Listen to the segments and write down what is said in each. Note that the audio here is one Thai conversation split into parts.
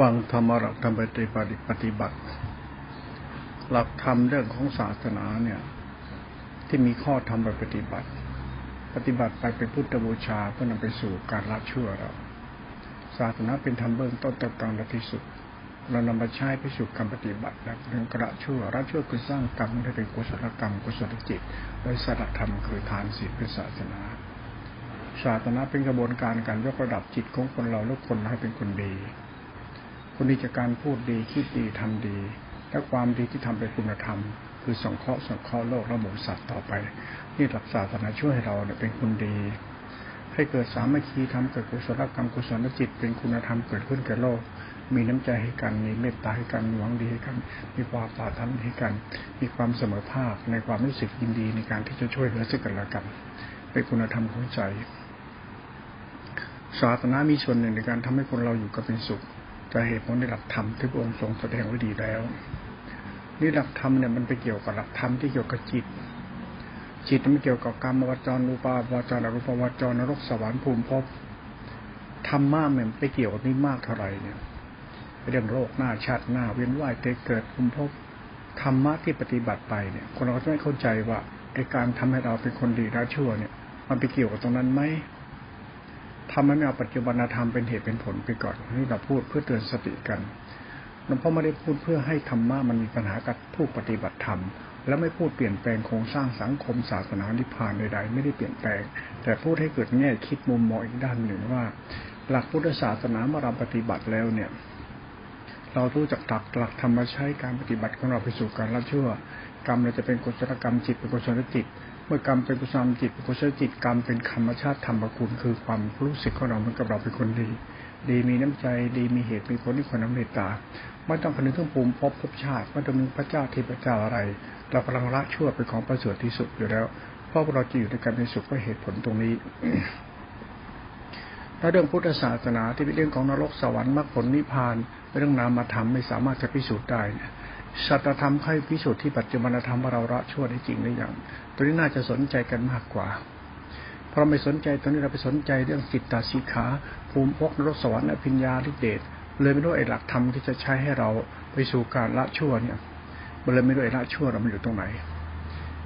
ฟังธรรมะหลักธรรมปฏิบัติปฏิบัติ หลักธรรมเรื่องของศาสนาเนี่ย ที่มีข้อธรรมปฏิบัติ ปฏิบัติไปเป็นพุทธบูชาเพื่อนำไปสู่การละชั่วเราศาสนาเป็นธรรมเบื้องต้นตกลางและที่สุด เรานำมาใช้ไปสู่การปฏิบัติและเรื่องกระชั่วละชั่วคือสร้างกรรมให้เป็นกุศลกรรมกุศลจิตโดยสละธรรมคือทานศีลเป็นศาสนาศาสนาเป็นกระบวนการการยกระดับจิตของคนเราและคนให้เป็นคนดี คนดีจากการพูดดีคิดดีทำดี และความดีที่ทำเป็นคุณธรรม คือสงเคราะห์สงเคราะห์โลกและหมู่สัตว์ต่อไป นี่หลักศาสนาช่วยให้เราเนี่ยเป็นคนดี ให้เกิดสามัคคีทำเกิดกุศลกรรมกุศลจิตเป็นคุณธรรมเกิดขึ้นแก่โลก มีน้ำใจให้กันมีเมตตาให้กันหวังดีให้กัน มีความปรารถนาให้กัน มีความเสมอภาคในความรู้สึกยินดีในการที่จะช่วยเหลือซึ่งกันและกันเป็นคุณธรรมของใจศาสนามีส่วนหนึ่งในการทำให้คนเราอยู่กับเป็นสุข จะเหตุผลในหลักธรรมที่พระองค์ทรงแสดงไว้ดีแล้วนี่หลักธรรมเนี่ยมันไปเกี่ยวกับหลักธรรมที่เกี่ยวกับจิต จิตมันเกี่ยวกับกรรมวจรรูปาวจรอรูปวจรนรกสวรรค์ภูมิภพธรรมะมันไปเกี่ยวกับนี่มากเท่าไหร่เนี่ยเรื่องโลกหน้าชาติหน้าเวียนว่ายเตเกิดภูมิภพธรรมะที่ปฏิบัติไปเนี่ย คนเราจะไม่เข้าใจว่าไอการทำให้เราเป็นคนดีและชั่วเนี่ย มันไปเกี่ยวกับตรงนั้นไหม ทำให้ไม่เอาปัจจุบันธรรมเป็นเหตุเป็นผลไปก่อนนี่เราพูดเพื่อเตือนสติกันหลวงพ่อไม่ได้พูดเพื่อให้ธรรมะมันมีปัญหากับผู้ปฏิบัติธรรม แล้วไม่พูดเปลี่ยนแปลงโครงสร้างสังคมศาสนานิพพานใดๆ ไม่ได้เปลี่ยนแปลง แต่พูดให้เกิดแง่คิดมุมมองอีกด้านหนึ่งว่า หลักพุทธศาสนาเมื่อเราปฏิบัติแล้วเนี่ย เรารู้จักตักหลักธรรมใช้การปฏิบัติของเราไปสู่การละชั่วกรรมเราจะเป็นกุศลกรรมจิตเป็นกุศลจิต มื่อกรรมเป็นกุศลจิตกุศลจิตกรรมเป็นธรรมชาติธรรมคุณคือความรู้สึกของเราเหมือนกับเราเป็นคนดี ดีมีน้ำใจดีมีเหตุมีผลที่คนน้ำเมตตาไม่ต้องคำนึงถึงภูมิภพภพชาติไม่ต้องนึกพระเจ้าเทพเจ้าอะไร เรากำลังละชั่วเป็นของประเสริฐที่สุดอยู่แล้วเพราะเราจะอยู่ในการในสุขเพราะเหตุผลตรงนี้ถ้าเรื่องพุทธศาสนาที่เป็นเรื่องของนรกสวรรค์มรรคผลนิพพานเป็นเรื่องนามธรรมไม่สามารถจะพิสูจน์ได้ สัตธรรมให้พิสูจน์ที่ปัจจุบันธรรมว่าเราละชั่วได้จริงหรือยังตัวนี้น่าจะสนใจกันมากกว่า เพราะไม่สนใจตอนนี้เราไปสนใจเรื่องจิตตาสีขา ภูมิพกนรกสวรรค์อภิญญาลิเดชเลยไม่รู้ไอ้หลักธรรมที่จะใช้ให้เราไปสู่การละชั่วเนี่ยมันเลยไม่รู้ไอ้ละชั่วเรามันอยู่ตรงไหน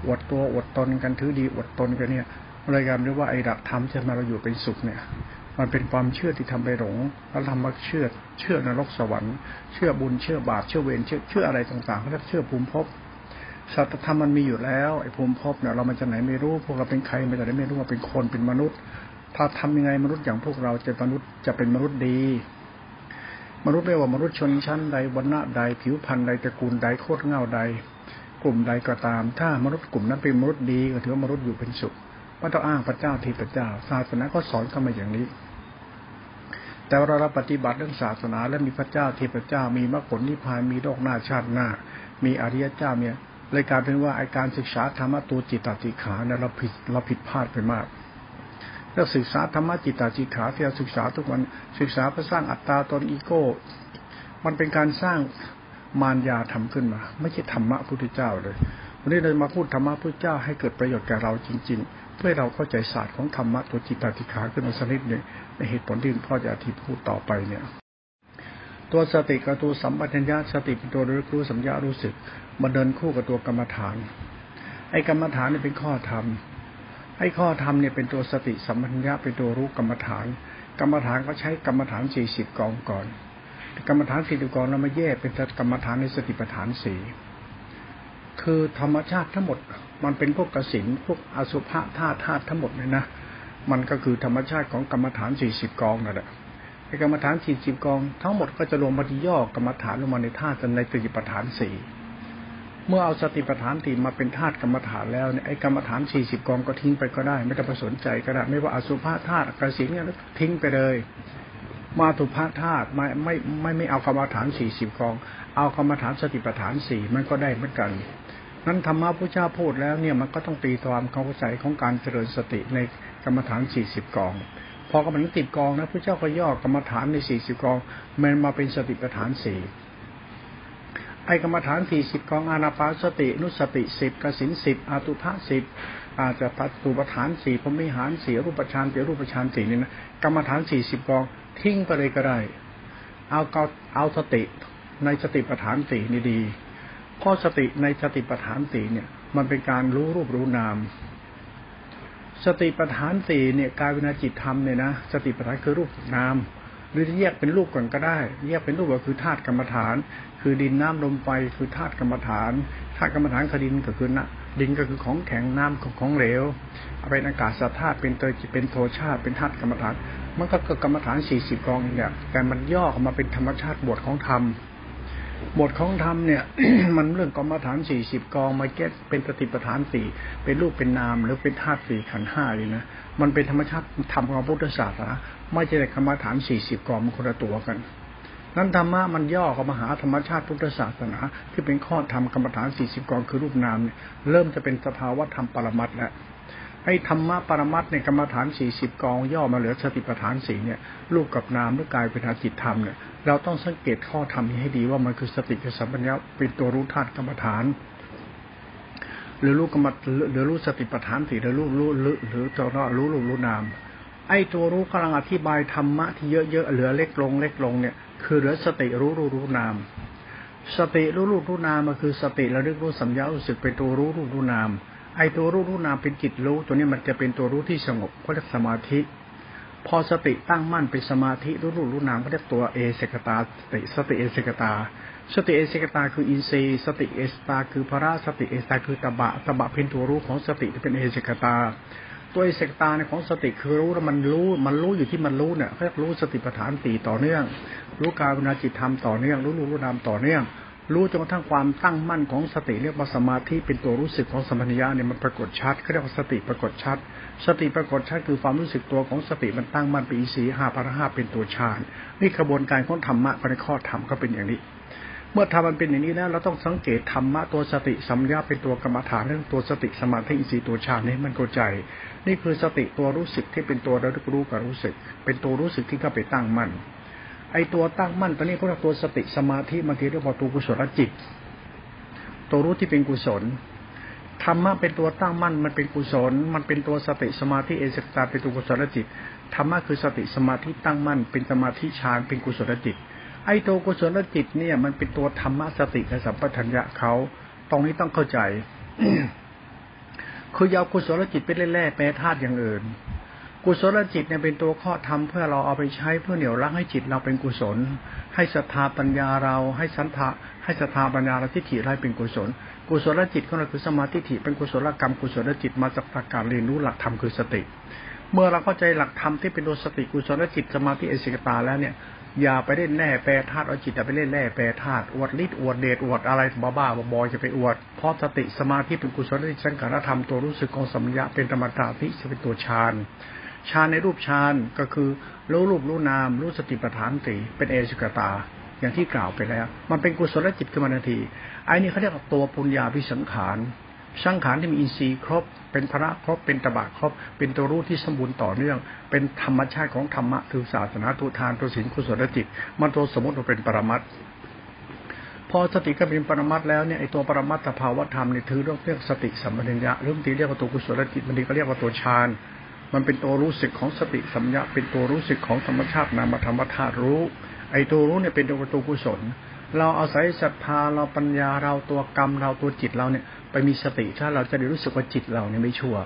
อดตัวอดตนกันถือดีอดตนกันเนี่ยเลยการเรียกว่าไอ้หลักธรรมที่มาเราอยู่เป็นสุขเนี่ย มันเป็นความเชื่อที่ทำไปหลงแล้วทำมาเชื่อ เชื่อนรกสวรรค์ เชื่อบุญ เชื่อบาป เชื่อเวร เชื่อเชื่ออะไรต่างๆเขาเรียกเชื่อภูมิภพสัตธรรมมันมีอยู่แล้วไอ้ภูมิภพเนี่ยเรามันจะไหนไม่รู้ พวกเราเป็นใครไม่ได้ไม่รู้ว่าเป็นคนเป็นมนุษย์ ถ้าทำยังไงมนุษย์อย่างพวกเราจะมนุษย์จะเป็นมนุษย์ดี มนุษย์ไม่ว่ามนุษย์ชนชั้นใดวรรณะใดผิวพรรณใดตระกูลใดโคตรเงาใด กลุ่มใดก็ตาม ถ้ามนุษย์กลุ่มนั้นเป็นมนุษย์ดีก็ถือว่ามนุษย์อยู่เป็นสุขไม่ต้องอ้างพระเจ้าทีพระเจ้าศาสนาก็สอนกันมาอย่างนี้ แต่เราเราปฏิบัติเรื่องศาสนา และมีพระเจ้าเทพเจ้ามีมรรคผลนิพพานมีโลกหน้าชาติหน้า มีอริยเจ้าเนี่ยเลยกลายเป็นว่าไอการศึกษาธรรมะตัวจิตตติขาเนี่ยเราผิดเราผิดพลาดไปมากเราศึกษาธรรมะจิตตติขาที่เราศึกษาทุกวันศึกษาเพื่อสร้างอัตตาตนอีโก้ มันเป็นการสร้างมารยาทำขึ้นมา ไม่ใช่ธรรมะพุทธเจ้าเลย วันนี้เรามาพูดธรรมะพุทธเจ้าให้เกิดประโยชน์แก่เราจริง ๆ เพื่อเราเข้าใจศาสตร์ของธรรมะตัวจิตตติขาขึ้นมาสักนิดหนึ่งในเหตุผลที่พ่อจะอธิพูดต่อไปเนี่ย ตัวสติกับตัวสัมปชัญญะสติเป็นตัวรู้สัมยารู้สึกมาเดินคู่กับตัวกรรมฐานไอ้กรรมฐานนี่เป็นข้อธรรมไอ้ข้อธรรมเนี่ยเป็นตัวสติสัมปชัญญะเป็นตัวรู้กรรมฐาน กรรมฐานก็ใช้กรรมฐานสี่สิบกองก่อนกรรมฐานสี่สิบกองเรามาแยกเป็นกรรมฐานในสติปัฏฐานสี่คือธรรมชาติทั้งหมด มันเป็นพวกกสินพวกอสุภะธาตุธาตุทั้งหมดเลยนะมันก็คือธรรมชาติของกรรมฐานสี่สิบกองนั่นแหละไอ้กรรมฐานสี่สิบกอง ทั้งหมดก็จะรวมมาที่ย่อกรรมฐานลงมาในธาตุในสติปัฏฐานสี่เมื่อเอาสติปัฏฐานสี่มาเป็นธาตุกรรมฐานแล้วเนี่ยไอ้กรรมฐานสี่สิบกองก็ทิ้งไปก็ได้ ไม่ต้องไปสนใจก็ได้ไม่ว่าอสุภะธาตุกสินเนี่ยทิ้งไปเลย มาตุภาธาตุไม่ไม่ไม่ไม่เอากรรมฐานสี่สิบกอง เอากรรมฐานสติปัฏฐานสี่มันก็ได้เหมือนกัน นั้นธรรมะพระเจ้าพูดแล้วเนี่ยมันก็ต้องตีความเข้าใจของการเจริญสติในกรรมฐานสี่สิบกอง พอกรรมฐานติดกองนะพระเจ้าก็ย่อกรรมฐานในสี่สิบกองมันมาเป็นสติปัฏฐานสี่ไอกรรมฐานสี่สิบกองอานาปาสติ นุสติสิบกสินสิบอาตุภะสิบอาจจะปัตุปฐานสี่พมิหารสี่รูปฌานสี่รูปฌานสี่นี่นะกรรมฐานสี่สิบกองทิ้งไปเลยก็ได้ เอาเอาเอาสติในสติปัฏฐานสี่นี่ดี ข้อสติในสติปัฏฐานสี่เนี่ย มันเป็นการรู้รูปรู้นาม สติปัฏฐานสี่เนี่ยกายวินาจิตธรรมเนี่ยนะสติปัฏฐานคือรูปนาม หรือจะแยกเป็นรูปก่อนก็ได้ แยกเป็นรูปก็คือธาตุกรรมฐาน คือดินน้ำลมไฟคือธาตุกรรมฐานธาตุกรรมฐานคือดินก็คือนะดินก็คือของแข็งน้ำของเหลวเป็นอากาศธาตุเป็นเตยจิตเป็นโทชาติเป็นธาตุกรรมฐาน มันก็เกิดกรรมฐานสี่สิบกองเนี่ยแต่มันย่อออกมาเป็นธรรมชาติบทของธรรม บทของธรรมเนี่ย มันเรื่องกรรมฐานสี่สิบกองมาเก็ตเป็นสติปัฏฐานสี่เป็นรูปเป็นนามหรือเป็นธาตุสี่ขันห้าเลยนะมันเป็นธรรมชาติธรรมของพุทธศาสนาไม่ใช่กรรมฐานสี่สิบกองมันคนละตัวกัน นั้นธรรมะมันย่อเข้ามาหาธรรมชาติพุทธศาสนา ที่เป็นข้อธรรมกรรมฐานสี่สิบกองคือรูปนามเนี่ยเริ่มจะเป็นสภาวะธรรมปรมัตแล้วไอ้ธรรมะปรมัตในกรรมฐานสี่สิบกองย่อมาเหลือสติปัฏฐานสี่เนี่ยรูปกับนามหรือกายเป็นอาจิตธรรมเนี่ย เราต้องสังเกตข้อธรรมนี้ให้ดีว่ามันคือสติกับสัมปัญญาเป็นตัวรู้ธาตุกรรมฐาน หรือรู้กรรมหรือรู้สติปัฏฐานสี่หรือรู้รู้หรือหรือตัวรู้รู้รู้นาม ไอ้ตัวรู้กำลังอธิบายธรรมะที่เยอะๆเหลือเล็กลงเล็กลงเนี่ย คือเหลือสติรู้รู้รู้นาม สติรู้รู้รู้นามมันคือสติระลึกรู้สัญญารู้สึกเป็นตัวรู้รู้รู้นามไอตัวรู้รู้นามเป็นจิตรู้ ตัวนี้มันจะเป็นตัวรู้ที่สงบเขาเรียกสมาธิ พอสติตั้งมั่นเป็นสมาธิรู้รู้รู้นามเขาเรียกตัวเอเสกตาสติสติเอเสกตา สติเอเสกตาคืออินทรีย์สติเอสตา คือพระสติเอสตาคือตบะตบะเป็นตัวรู้ของสติที่เป็นเอเสกตา ตัวเอเสกตาในของสติคือรู้แล้วมันรู้มันรู้อยู่ที่มันรู้เนี่ยเขาเรียกรู้สติปัฏฐานตีต่อเนื่อง รู้กายวินาจิตธรรมต่อเนื่องรู้รู้รู้นามต่อเนื่อง รู้จนกระทั่งความตั้งมั่นของสติเรียกว่าสมาธิเป็นตัวรู้สึกของสมัญญาเนี่ยมันปรากฏชัดเขาเรียกว่าสติปรากฏชัด สติปรากฏชัดคือความรู้สึกตัวของสติมันตั้งมั่นเป็นอีสีห้าพระห้าเป็นตัวฌานนี่กระบวนการของธรรมะในข้อธรรมก็เป็นอย่างนี้ เมื่อทำมันเป็นอย่างนี้แล้วเราต้องสังเกตธรรมะตัวสติสัมยาเป็นตัวกรรมฐานเรื่องตัวสติสมาธิอินทรีย์ตัวฌานนี่มันเข้าใจ นี่คือสติตัวรู้สึกที่เป็นตัวระลึกรู้กับรู้สึก เป็นตัวรู้สึกที่เข้าไปตั้งมั่น ไอตัวตั้งมั่นตัวนี้พวกตัวสติสมาธิบางทีเรียกว่าตัวกุศลจิต ตัวรู้ที่เป็นกุศลธรรมะเป็นตัวตั้งมั่นมันเป็นกุศล มันเป็นตัวสติสมาธิเอสตาเป็นตัวกุศลจิตธรรมะคือสติสมาธิตั้งมั่น เป็นสมาธิฌานเป็นกุศลจิต ไอตัวกุศลจิตเนี่ย มันเป็นตัวธรรมะสติกับสัมปทัญญะเขาตรงนี้ต้องเข้าใจ คือยาวกุศลจิตไปเล่ๆแปรธาตุอย่างอื่น กุศลจิตเนี่ยเป็นตัวข้อธรรมเพื่อเราเอาไปใช้เพื่อเหนี่ยวรั้งให้จิตเราเป็นกุศล ให้ศรัทธาปัญญาเราให้สันทะให้ศรัทธาปัญญาเราที่ถิไรเป็นกุศล กุศลจิตของเราคือสมาธิถิเป็นกุศลกรรมกุศลจิตมาจากการเรียนรู้หลักธรรมคือสติ เมื่อเราเข้าใจหลักธรรมที่เป็นตัวสติกุศลจิตสมาธิเอสิกตาแล้วเนี่ยอย่าไปเล่นแน่แปรธาตุเอาจิตอาไปเล่นแน่แปรธาตุอวดฤทธิ์อวดเดชอวดอะไรบ้าบ้าบอจะไปอวดเพราะสติสมาธิเป็นกุศลจิตสังขารธรรมตัวรู้สึกของสัมยาเป็นธรรมตาที่จะเป็นตัวฌาน ฌานในรูปฌานก็คือรู้รูปรู้นาม รู้สติปัฏฐานสีเป็นเอสุกตา อย่างที่กล่าวไปแล้ว มันเป็นกุศลจิตขึ้นมาทันทีไอ้นี่เขาเรียกว่าตัวปุญญาพิสังขารสังขารที่มีอินทรีย์ครบ เป็นพระครบ เป็นตบะครบ เป็นตัวรู้ที่สมบูรณ์ต่อเนื่อง เป็นธรรมชาติของธรรมะคือศาสนาตุทานตัวศีลกุศลจิต มันตัวสมมติว่าเป็นปรมัตพอสติก็เป็นปรมัตแล้วเนี่ยไอตัวปรมัตถภาวธรรมเนี่ยถือเรื่องเรียกสติสัมปชัญญะเรื่องตีเรียกว่าตัวกุศลจิตมันดีก็เรียกว่าตัวฌาน มันเป็นตัวรู้สึกของสติสัมยาเป็นตัวรู้สึกของธรรมชาตินามธรรมธาตุรู้ ไอ้ตัวรู้เนี่ยเป็นตัวตัวกุศล เราเอาศัยศรัทธาเราปัญญาเราตัวกรรมเราตัวจิตเราเนี่ยไปมีสติถ้าเราจะได้รู้สึกว่าจิตเราเนี่ยไม่ชั่ว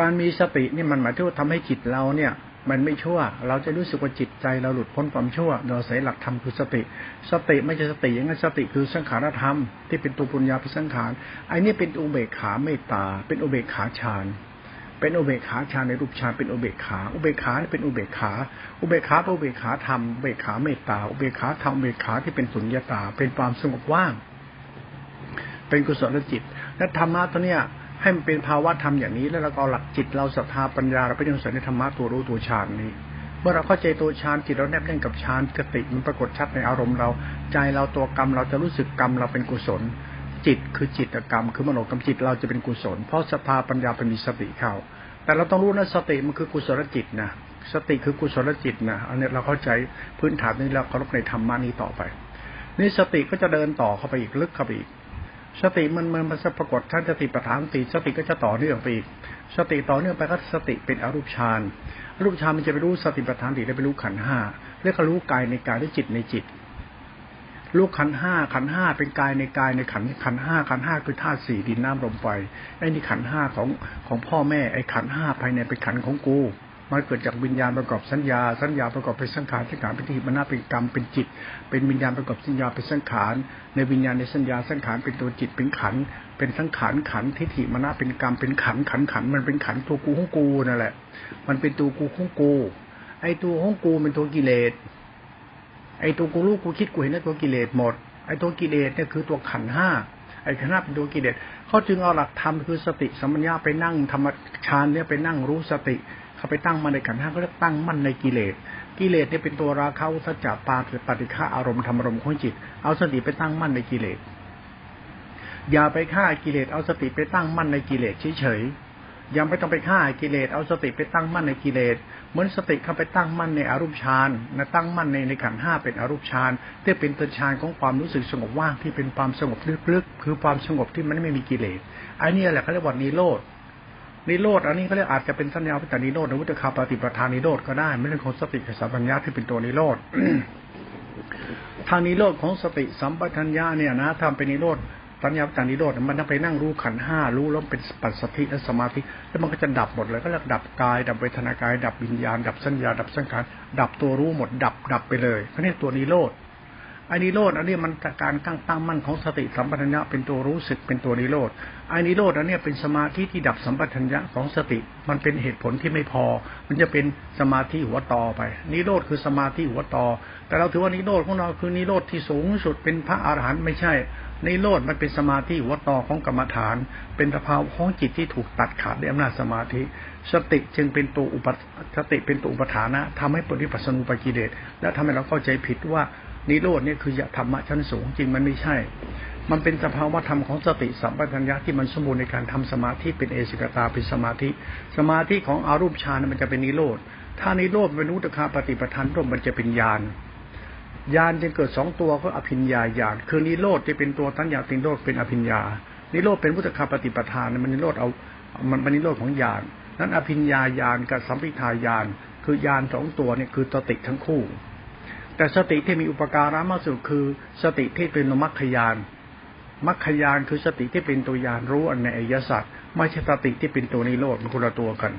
การมีสตินี่มันหมายถึงว่าทำให้จิตเราเนี่ยมันไม่ชั่ว เราจะรู้สึกว่าจิตใจเราหลุดพ้นความชั่ว โดยอาศัยหลักธรรมคือสติ สติไม่ใช่สติอย่างนั้นสติคือสังขารธรรมที่เป็นตัวปุญญาพิสังขารไอ้นี่เป็นอุเบกขาเมตตา เป็นอุเบกขาฌาน เป็นอุเบกขาฌานในรูปฌานเป็นอุเบกขา อุเบกขาเป็นอุเบกขา อุเบกขาเป็นอุเบกขาธรรมอุเบกขาเมตตาอุเบกขาธรรมอุเบกขาที่เป็นสุญญตา เป็นความสงบว่าง เป็นกุศลจิต และธรรมะตัวเนี้ยให้มันเป็นภาวะธรรมอย่างนี้ แล้วเราก็หลักจิตเราศรัทธาปัญญาเราไปยังสในธรรมะตัวรู้ตัวฌานนี้ เมื่อเราเข้าใจตัวฌานจิตเราแนบแน่นกับฌานสติมันปรากฏชัดในอารมณ์เรา ใจเราตัวกรรมเราจะรู้สึกกรรมเราเป็นกุศล จิตคือจิตกรรม คือมโนกรรมจิตเราจะเป็นกุศล เพราะศรัทธาปัญญาเป็นมีสติเข้า แต่เราต้องรู้นะสติมันคือกุศลจิตนะสติคือกุศลจิตนะอันนี้เราเข้าใจพื้นฐานนี้เราเคารพในธรรมะนี้ต่อไป นี่สติก็จะเดินต่อเข้าไปอีกลึกเข้าไปอีกสติมันมันมันจะปรากฏท่านสติปัฏฐานสติสติก็จะต่อเนื่องไปอีกสติต่อเนื่องไปก็สติเป็นอรูปฌานอรูปฌานมันจะไปรู้สติปัฏฐานสติได้ไปรู้ขันห้าเรียกรู้กายในกายด้จิตในจิต ลูกขันห้าขันห้าเป็นกายในกายในขันขันห้าขันห้าคือธาตุสี่ดินน้ำลมไฟไอ้นี่ขันห้าของของพ่อแม่ไอ้ขันห้าภายในเป็นขันของกูมันเกิดจากวิญญาณประกอบสัญญา สัญญาประกอบเป็นสังขาร สังขารเป็นทิมันาเป็นกรรม เป็นจิต เป็นวิญญาณประกอบสัญญาเป็นสังขาร ในวิญญาณในสัญญา สังขารเป็นตัวจิต เป็นขัน เป็นสังขารขันทิฏฐิมนน่าเป็นกรรม เป็นขัน ขันขัน มันเป็นขันตัวกูของกูนั่นแหละ มันเป็นตัวกูของกู ไอ้ตัวของกูเป็นตัวกิเลส ตัวกูรู้กูคิดกูเห็นนั่นตัวกิเลสหมด ไอ้ตัวกิเลสเนี่ยคือตัวขันห้าไอ้ขันห้าเป็นตัวกิเลสเขาจึงเอาหลักธรรมคือสติสัมปญญะไปนั่งธรรมฌานเนี่ยไปนั่งรู้สติเขาไปตั้งมันในขันห้าก็เรียกตั้งมั่นในกิเลสกิเลสเนี่ยเป็นตัวราคะสัจจะปาเกิดปฏิฆาอารมณ์ธรรมอารมณ์ของจิต เอาสติไปตั้งมั่นในกิเลสอย่าไปฆ่ากิเลสเอาสติไปตั้งมั่นในกิเลสเฉยๆยังไม่ต้องไปฆ่ากิเลสเอาสติไปตั้งมั่นในกิเลส เหมือนสติเข้าไปตั้งมั่นในอรมณ์ฌานนะตั้งมั่นในในขันห้าเป็นอรมณ์ฌานที่เป็นตัวฌานของความรู้สึกสงบว่างที่เป็นความสงบลึกๆคือความสงบที่มันไม่มีกิเลสอันนี้แหละเขาเรียกว่านิโรธนิโรธอันนี้เขาเรียกอาจจะเป็นสัญญาพิจารนิโรธนวุตคาปฏิปทานนิโรธก็ได้ไม่ใช่ของสติสัมปัญญาที่เป็นตัวนิโรธทางนิโรธของสติสัมปชัญญะเนี่ยนะทำเป็นนิโรธ สัญญาจารนิโรธมันต้องไปนั่งรู้ขันห้ารู้แล้วเป็นปัสสติและสมาธิแล้วมันก็จะดับหมดเลยก็เรียกดับกาย ดับเวทนากาย ดับวิญญาณ ดับสัญญา ดับสังขารดับตัวรู้หมด ดับดับไปเลยอันนี้ตัวนิโรธอันนิโรธอันนี้มันการตั้งตั้งมั่นของสติสัมปชัญญะเป็นตัวรู้สึกเป็นตัวนิโรธอันนิโรธอันนี้เป็นสมาธิที่ดับสัมปชัญญะของสติ มันเป็นเหตุผลที่ไม่พอ มันจะเป็นสมาธิหัวต่อไป นิโรธคือสมาธิหัวต่อแต่เราถือว่านิโรธของเราคือนิโรธที่สูงสุดเป็นพระอรหันต์ไม่ใช่ นิโรธมันเป็นสมาธิหัตอของกรรมฐาน เป็นสภาวะของจิตที่ถูกตัดขาดด้วยอำนาจสมาธิ สติจึงเป็นตัวอุปสติเป็นตัวอุปทานะทำให้ปฏิปัสสนุปกิเลสและทำให้เราเข้าใจผิดว่านิโรธเนี่ยคือธรรมะชั้นสูงจริงมันไม่ใช่ มันเป็นสภาวะธรรมของสติสัมปชัญญะที่มันสมบูรณ์ในการทำสมาธิเป็นเอสิกตาเป็นสมาธิ สมาธิของอารูปฌานมันจะเป็นนิโรธถ้านิโรธเป็นอุตคาปฏิปทานร่วมมันจะเป็นญาณ ญาณจึงเกิดสองตัวก็อภิญญาญาณคือนิโรธที่เป็นตัวตั้งญาติโรธเป็นอภิญญา นิโรธเป็นพุทธคาปฏิปทานมันนิโรธเอามันเป็นนิโรธของญาณนั้นอภิญญาญาณกับสัมปิทาญาณคือญาณสองตัวเนี่ยคือตติทั้งคู่ แต่สติที่มีอุปการะมากสุดคือสติที่เป็นมัคคยานมัคคยานคือสติที่เป็นตัวยานรู้อันในอริยสัจไม่ใช่สติที่เป็นตัวนิโรธมันคนละตัวกัน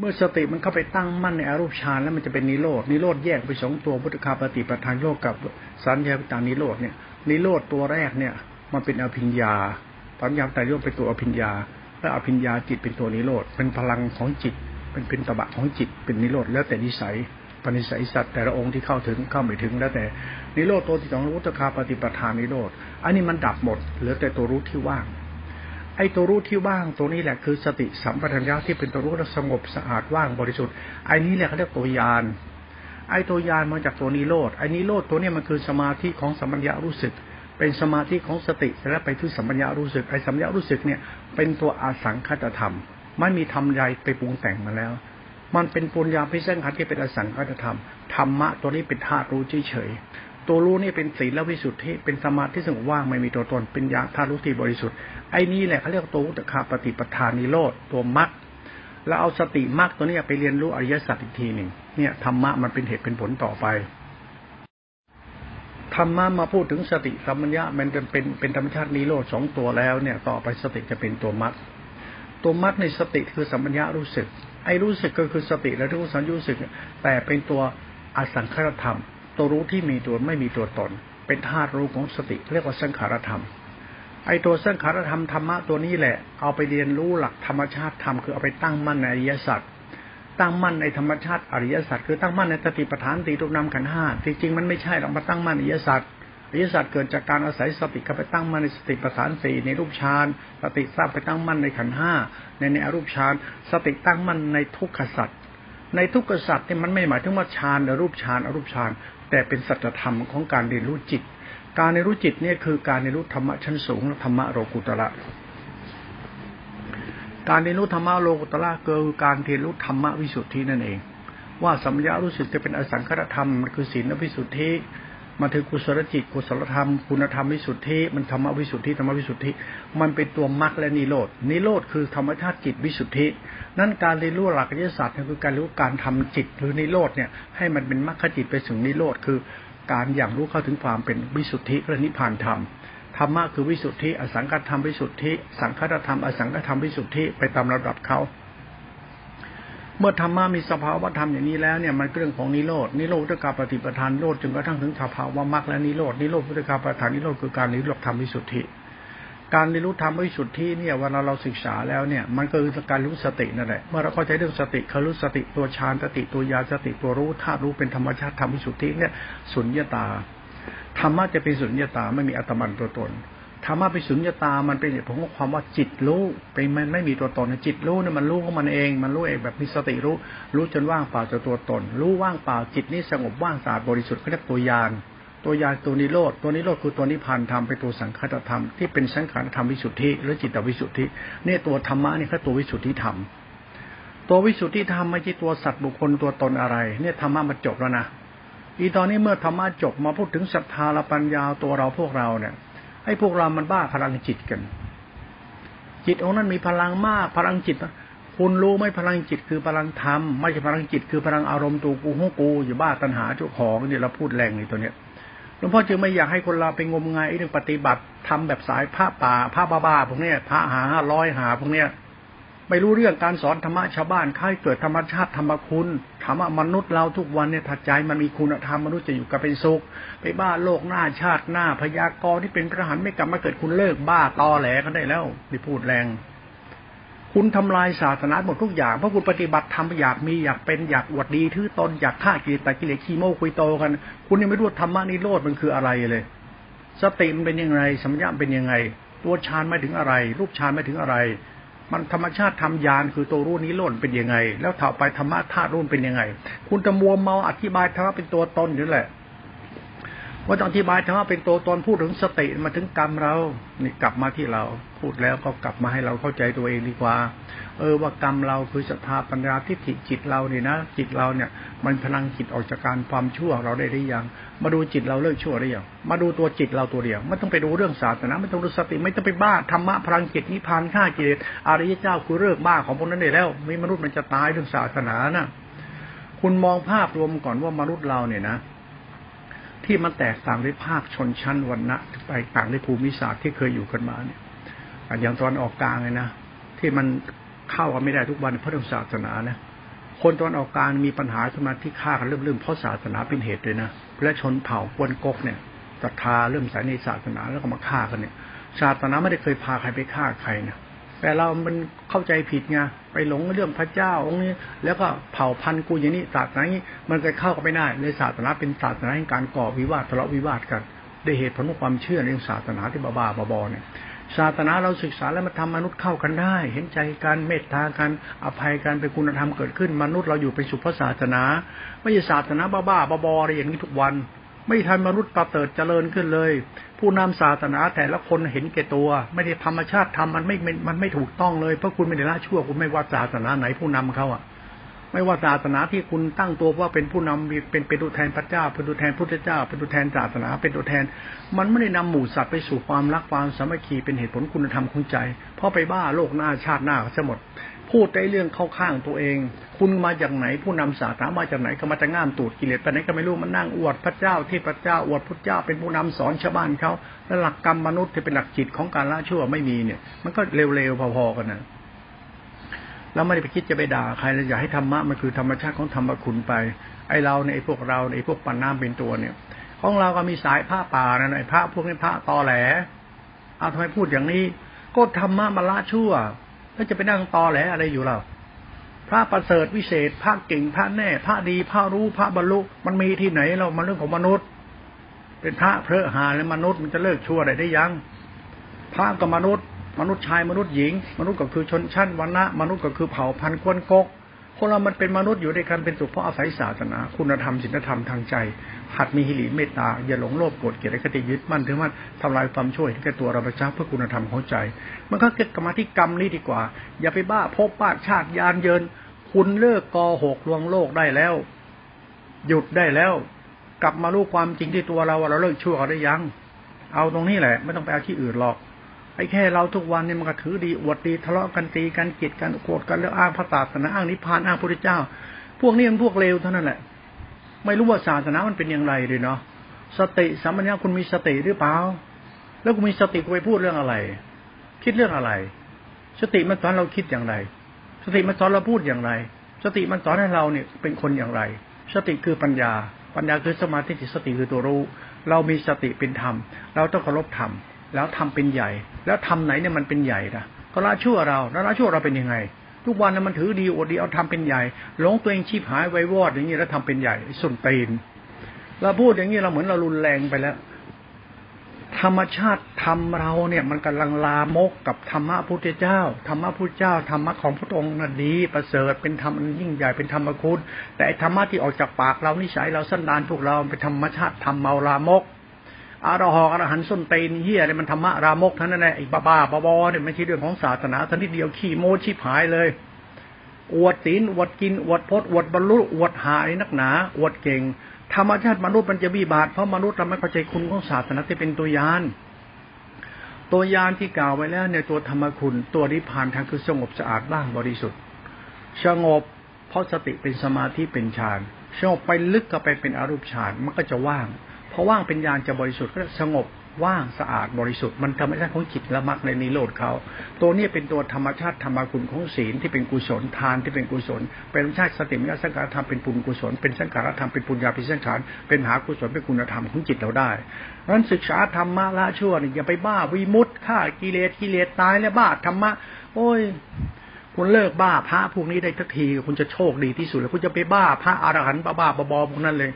เมื่อสติมันเข้าไปตั้งมั่นในอรูปฌานแล้วมันจะเป็นนิโรดนิโรธแยกไปสองตัวพุทธคาปฏิปทานโลกกับสัญญาตานิโรธเนี่ยนิโรธตัวแรกเนี่ย มันเป็นอภิญญาสัญญาแต่โยกเป็นตัวอภิญญา และอภิญญาจิตเป็นตัวนิโรธเป็นพลังของจิต เป็นเป็นตบะของจิต เป็นนิโรธแล้วแต่นิสัยปณิสัยสัตว์แต่ละองค์ที่เข้าถึงเข้าไม่ถึงแล้วแต่นิโรธตัวที่สองรุตคาปฏิปทานนิโรธอันนี้มันดับหมดเหลือแต่ตัวรู้ที่ว่าง ไอ้ตัวรู้ที่ว่างตัวนี้แหละคือสติสัมปชัญญะที่เป็นตัวรู้แล้วสงบสะอาดว่างบริสุทธิ์ไอ้นี้แหละเขาเรียกตัวยานไอ้ตัวยานมาจากตัวนิโรธไอ้นิโรธตัวนี้มันคือสมาธิของสัมปัญญารู้สึก เป็นสมาธิของสติแล้วไปที่สัมปัญญารู้สึกไอ้สัมปัญญารู้สึกเนี่ย เป็นตัวอาสังคตธรรมไม่มีทำใยไปปรุงแต่งมาแล้ว มันเป็นปุญญาพิเศษขันที่เป็นอสังขตธรรมธรรมะตัวนี้เป็นธาตุรู้เฉย ตัวรู้นี่เป็นศีลและวิสุทธิเป็นสมาธิสงบว่างไม่มีตัวตนเป็นญาธาตุที่บริสุทธิ์ไอ้นี่แหละเขาเรียกตัวอุตคาปฏิปทานนิโรธตัวมัดแล้วเอาสติมรรคตัวนี้ไปเรียนรู้อริยสัจอีกทีหนึ่งเนี่ยธรรมะมันเป็นเหตุเป็นผลต่อไปธรรมะมาพูดถึงสติสัมปัญญะมันเป็นเป็นเป็นธรรมชาตินิโรธสองตัวแล้วเนี่ย ต่อไปสติจะเป็นตัวมัดตัวมัดในสติคือสัมปัญญะรู้สึก ไอ้รู้สึกก็คือสติและรู้สัญญรู้สึก แต่เป็นตัวอสังขารธรรม ตัวรู้ที่มีตัวไม่มีตัวตน เป็นธาตุรู้ของสติ เรียกว่าสังขารธรรม ไอ้ตัวสังขารธรรมธรรมะตัวนี้แหละ เอาไปเรียนรู้หลักธรรมชาติธรรมคือเอาไปตั้งมั่นในอริยสัจตั้งมั่นในธรรมชาติอริยสัจคือตั้งมั่นในสติปัฏฐานตีตุกนำขันห้าจริงๆมันไม่ใช่เรามาตั้งมั่นอริยสัจอริยสัจเกิดจากการอาศัยสติเข้าไปตั้งมั่นในสติปัฏฐานสี่ในรูปฌานสติทราบไปตั้งมั่นในขันห้าในในอรูปฌานสติตั้งมั่นในทุกขสัจในทุกขสัจเนี่ยมันไม่หมายถึงว่าฌานอรูปฌานอรูปฌาน แต่เป็นสัจธรรมของการเรียนรู้จิต การเรียนรู้จิตเนี่ยคือการเรียนรู้ธรรมะชั้นสูงธรรมะโลกุตระการเรียนรู้ธรรมะโลกุตระคือการเรียนรู้ธรรมะวิสุทธินั่นเอง ว่าสัมยารู้สึกจะเป็นอสังขตธรรมมันคือศีลวิสุทธิ มาถึงกุศลจิต กุศลธรรม คุณธรรมวิสุทธิ มันธรรมวิสุทธิธรรมวิสุทธิ มันเป็นตัวมรรคและนิโรดนิโรธคือธรรมชาติจิตวิสุทธิ นั่นการเรียนรู้หลักวิทยาศาสตร์คือการรู้การทำจิตหรือนิโรธเนี่ยให้มันเป็นมรรคจิตไปถึงนิโรธคือ การอย่างรู้เข้าถึงความเป็นวิสุทธิและนิพพานธรรมธรรมะคือวิสุทธิ อสังกัตธรรมวิสุทธิ สังฆตธรรม อสังกัตธรรมวิสุทธิ ไปตามระดับเขา เมื่อธรรมะมีสภาวะธรรมอย่างนี้แล้วเนี่ยมันเรื่องของนิโรดนิโรธด้วยการปฏิปทานโลดจนกระทั่งถึงสภาวะมรรคและนิโรดนิโรธด้วยการปฏิปทานนิโรธคือการนิโรธธรรมวิสุทธิ การเรียนรู้ธรรมวิสุทธิเนี่ยเวลาเราศึกษาแล้วเนี่ยมันก็คือการรู้สตินั่นแหละเมื่อเราเข้าใจเรื่องสติเขารู้สติตัวฌานสติตัวยาสติตัวรู้ธาตุรู้เป็นธรรมชาติธรรมวิสุทธิเนี่ยสุญญตาธรรมะจะเป็นสุญญตาไม่มีอัตมันตัวตน ธรรมะเป็นสุญญตา มันเป็นผลของความว่าจิตรู้เป็นมันไม่มีตัวตนจิตรู้เนี่ยมันรู้ของมันเอง มันรู้เองแบบมีสติรู้ รู้จนว่างเปล่าจากตัวตน รู้ว่างเปล่าจิตนี้สงบว่างสะอาดบริสุทธิ์เขาเรียกตัวยานตัวยานตัวนิโรธตัวนิโรธคือตัวนิพพานธรรมเป็นตัวสังขารธรรมที่เป็นสังขารธรรมวิสุทธิหรือจิตวิสุทธิเนี่ยตัวธรรมะนี่คือตัววิสุทธิธรรมตัววิสุทธิธรรมไม่ใช่ตัวสัตว์บุคคลตัวตนอะไร เนี่ยธรรมะมันจบแล้วนะอีตอนนี้เมื่อธรรมะจบมาพูดถึงศรัทธาละปัญญาตัวเราพวกเราเนี่ย ไอ้พวกเรามันบ้าพลังจิตกัน จิตองนั้นมีพลังมากพลังจิต คุณรู้ไหมพลังจิตคือพลังธรรมไม่ใช่พลังจิตคือพลังอารมณ์ตัวกูหัวกูอยู่บ้าตัณหาเจ้าของเนี่ยเราพูดแรงเลยตัวเนี้ยหลวงพ่อจึงไม่อยากให้คนเราไปงมงายไอ้เรื่องปฏิบัติทำแบบสายผ้าป่าผ้าบ้าๆพวกเนี้ยพระหาห้าร้อยหาพวกเนี้ย ไม่รู้เรื่องการสอนธรรมะชาวบ้านค่ายเกิดธรรมชาติธรรมคุณธรรมะมนุษย์เราทุกวันเนี่ยถัดใจมันมีคุณธรรมมนุษย์จะอยู่กับเป็นสุข ไปบ้าโลกหน้าชาติหน้าพยากรณ์ที่เป็นพระหันไม่กลับมาเกิดคุณเลิกบ้าตอแหลกันได้แล้วไม่พูดแรง คุณทำลายศาสนาหมดทุกอย่างเพราะคุณปฏิบัติทำอยากมีอยากเป็นอยากอวดดีทื่อตนอยากฆ่ากิเลสแต่กิเลสขี้โม้คุยโตกัน คุณยังไม่รู้ธรรมะนิโรธมันคืออะไรเลย สติมันเป็นยังไงสัมยาเป็นยังไง ตัวฌานไม่ถึงอะไร รูปฌานไม่ถึงอะไร มันธรรมชาติทำยานคือตัวรู้นี้ล้นเป็นยังไง แล้วถ่าไปธรรมะธาตุรุ่นเป็นยังไง คุณจะมัวเมาอธิบายธรรมะเป็นตัวตนอยู่แหละว่าต้องอธิบายธรรมะเป็นตัวตนพูดถึงสติมาถึงกรรมเรานี่กลับมาที่เรา พูดแล้วก็กลับมาให้เราเข้าใจตัวเองดีกว่า เออว่ากรรมเราคือศรัทธาปัญญาทิฏฐิจิตเราเนี่ยนะจิตเราเนี่ย มันพลังจิตออกจากการความชั่วเราได้หรือยัง มาดูจิตเราเลิกชั่วหรือยังมาดูตัวจิตเราตัวเดียวไม่ต้องไปดูเรื่องศาสนาไม่ต้องดูสติไม่ต้องไปบ้าธรรมะพลังจิตนิพพานฆ่ากิเลสอริยเจ้าคือเลิกบ้าของพวกนั้นได้แล้วมีมนุษย์มันจะตายเรื่องศาสนานะคุณมองภาพรวมก่อนว่ามนุษย์เราเนี่ยนะ ที่มันแตกต่างด้วยภาคชนชั้นวันณะไปต่างด้วยภูมิศาสตร์ที่เคยอยู่กันมาเนี่ยอย่างตอนออกกลางเลยนะที่มัน เข้ากันไม่ได้ทุกวันเพราะเรื่องศาสนานะคนตอนออกกลางมีปัญหาขึ้นมาที่ฆ่ากันเริ่มเริ่มเพราะศาสนาเป็นเหตุเลยนะและชนเผ่าควนกกเนี่ยศรัทธาเริ่มสายในศาสนาแล้วก็มาฆ่ากันเนี่ยศาสนาไม่ได้เคยพาใครไปฆ่าใครนะแต่เรามันเข้าใจผิดไงไปหลงเรื่องพระเจ้าองค์นี้ แล้วก็เผ่าพันธุ์กูอย่างนี้ศาสนานี้มันจะเข้ากันไม่ได้เลยศาสนาเป็นศาสนาแห่งการก่อวิวาททะเลาะวิวาทกันด้วยเหตุผลของความเชื่อในศาสนาที่บ้าๆบอๆเนี่ย ศาสนาเราศึกษาแล้วมันทำมนุษย์เข้ากันได้ เห็นใจกันเมตตากันอภัยกันเป็นคุณธรรมเกิดขึ้น มนุษย์เราอยู่เป็นสุภศาสนา ไม่ใช่ศาสนาบ้าๆบอๆอะไรอย่างนี้ทุกวัน ไม่ทันมนุษย์ประเสริฐเจริญขึ้นเลย ผู้นำศาสนาแต่ละคนเห็นแก่ตัว ไม่ได้ธรรมชาติทำมันไม่มันไม่ถูกต้องเลยเพราะคุณไม่ได้ละชั่วคุณไม่ว่าศาสนาไหนผู้นำเขาอะ ไม่ว่าศาสนาที่คุณตั้งตัวว่าเป็นผู้นำเป็นเป็นตัวแทนพระเจ้า เป็นตัวแทนพุทธเจ้า เป็นตัวแทนศาสนา เป็นตัวแทน มันไม่ได้นำหมู่สัตว์ไปสู่ความรักความสามัคคีเป็นเหตุผลคุณธรรมของใจ เพราะไปบ้าโลกหน้าชาติหน้าซะหมด พูดในเรื่องเข้าข้างตัวเอง คุณมาจากไหนผู้นำศาสนามาจากไหนก็มาจะง่ามตูดกิเลสไปไหนก็ไม่รู้มันนั่งอวดพระเจ้าที่พระเจ้าอวดพุทธเจ้าเป็นผู้นำสอนชาวบ้านเขาแล้วหลักกรรมมนุษย์ที่เป็นหลักจิตของการละชั่วไม่มีเนี่ย มันก็เร็วๆพอๆกันนะ แล้วไม่ได้ไปคิดจะไปด่าใครเลยอยากให้ธรรมะมันคือธรรมชาติของธรรมคุณไป ไอเราในไอพวกเราในไอพวกปันน้ำเป็นตัวเนี่ย ของเราก็มีสายผ้าป่านะไอพระพวกนี้พระตอแหลเอาทำไมพูดอย่างนี้ ก็ธรรมะมาละชั่วแล้วจะไปนั่งตอแหลอะไรอยู่เราพระประเสริฐวิเศษพระเก่งพระแน่ พระดีพระรู้พระบรรลุมันมีที่ไหนเรามันเรื่องของมนุษย์ เป็นพระเพระหาแล้วมนุษย์มันจะเลิกชั่วได้ได้ยังพระกับมนุษย์ มนุษย์ชายมนุษย์หญิง มนุษย์ก็คือชนชั้นวรรณะมนุษย์ก็คือเผ่าพันธุ์ควนกกคนเรามันเป็นมนุษย์อยู่ด้วยกันเป็นสุขเพราะอาศัยศาสนา คุณธรรมศีลธรรมทางใจ หัดมีหิริเมตตา อย่าหลงโลภโกรธเกลียดคติยึดมั่นถือมั่นทำลายความช่วยแก่ตัวเราประชาเพื่อคุณธรรมของใจ มันก็เกิดกรรมที่กรรมนี้ดีกว่า อย่าไปบ้าพบบ้าชาติยานเยิน คุณเลิกกอหกลวงโลกได้แล้ว หยุดได้แล้ว กลับมารู้ความจริงที่ตัวเราเราเลิกชั่วเขาได้ยัง เอาตรงนี้แหละ ไม่ต้องไปเอาที่อื่นหรอก ไอ้แค่เราทุกวันเนี่ยมันก็ถือดีอวดดีทะเลาะกันตีกันเกลียดกันโกรธกันแล้วอ้างพระศาสนาอ้างนิพพานอ้างพระพุทธเจ้า พวกนี้มันพวกเลวเท่านั้นแหละ ไม่รู้ว่าศาสนามันเป็นอย่างไรเลยเนาะสติสัมปชัญญะคุณมีสติหรือเปล่าแล้วคุณมีสติคุณไปพูดเรื่องอะไร คิดเรื่องอะไร สติมันสอนเราคิดอย่างไร สติมันสอนเราพูดอย่างไร สติมันสอนให้เราเนี่ยเป็นคนอย่างไร สติคือปัญญา ปัญญาคือสมาธิสติคือตัวรู้ เรามีสติเป็นธรรม เราต้องเคารพธรรม แล้วทำเป็นใหญ่ แล้วทำไหนเนี่ยมันเป็นใหญ่นะก็ละชั่วเราแล้วละชั่วเราเป็นยังไง ทุกวันนั้นมันถือดีอดดีเอาทำเป็นใหญ่หลงตัวเองชีพหายไว้วอดอย่างนี้แล้วทำเป็นใหญ่สุนตีนเราพูดอย่างนี้เราเหมือนเรารุนแรงไปแล้ว ธรรมชาติธรรมเราเนี่ย มันกำลังลามกกับธรรมะพุทธเจ้าธรรมะพุทธเจ้าธรรมะของพระองค์น่ะดี ประเสริฐเป็นธรรมยิ่งใหญ่เป็นธรรมคุณแต่ธรรมะที่ออกจากปากเรานิสัยเราสั้นดานพวกเราเป็นธรรมชาติธรรมเมาลามก อารหอกอรหันส้นเตนเฮียเนี่ยมันธรรมะรามกท่านนั่นแหละไอ้บ้าบ้าบอเนี่ยไม่ใช่เรื่องของศาสนาท่านที่เดียวขี้โมชิบหายเลย อวดศีลอวดกินอวดพจน์อวดบรรลุอวดหายนักหนา อวดเก่ง ธรรมชาติมนุษย์มันจะบีบาดเพราะมนุษย์เราไม่เข้าใจคุณของศาสนาที่เป็นตัวยานตัวยานที่กล่าวไว้แล้วในตัวธรรมคุณ ตัวนิพพานทางคือสงบสะอาดบ้างบริสุทธิ์สงบเพราะสติเป็นสมาธิเป็นฌานสงบไปลึกก็ไปเป็นอรูปฌานมันก็จะว่าง พอว่างเป็นญาณจะบริสุทธิ์ก็สงบว่างสะอาดบริสุทธิ์มันธรรมชาติของจิตละมักในนิโรธเขา ตัวนี้เป็นตัวธรรมชาติธรรมคุณของศีลที่เป็นกุศลทานที่เป็นกุศล เป็นชาติสติมยสังขารธรรมเป็นปุญกุศลเป็นสังขารธรรมเป็นปุญญาภิสังขารเป็นหากุศลเป็นคุณธรรมของจิตเราได้เพราะนั้นศึกษาธรรมะละชั่วนี่อย่าไปบ้าวิมุตฆ่ากิเลสกิเลสตายแล้วบ้าธรรมะโอ้ยคุณเลิกบ้าพระพวกนี้ได้ทักทีคุณจะโชคดีที่สุดเลยคุณจะไปบ้าพระอรหันต์บ้าๆบอๆพวกนั้นเลย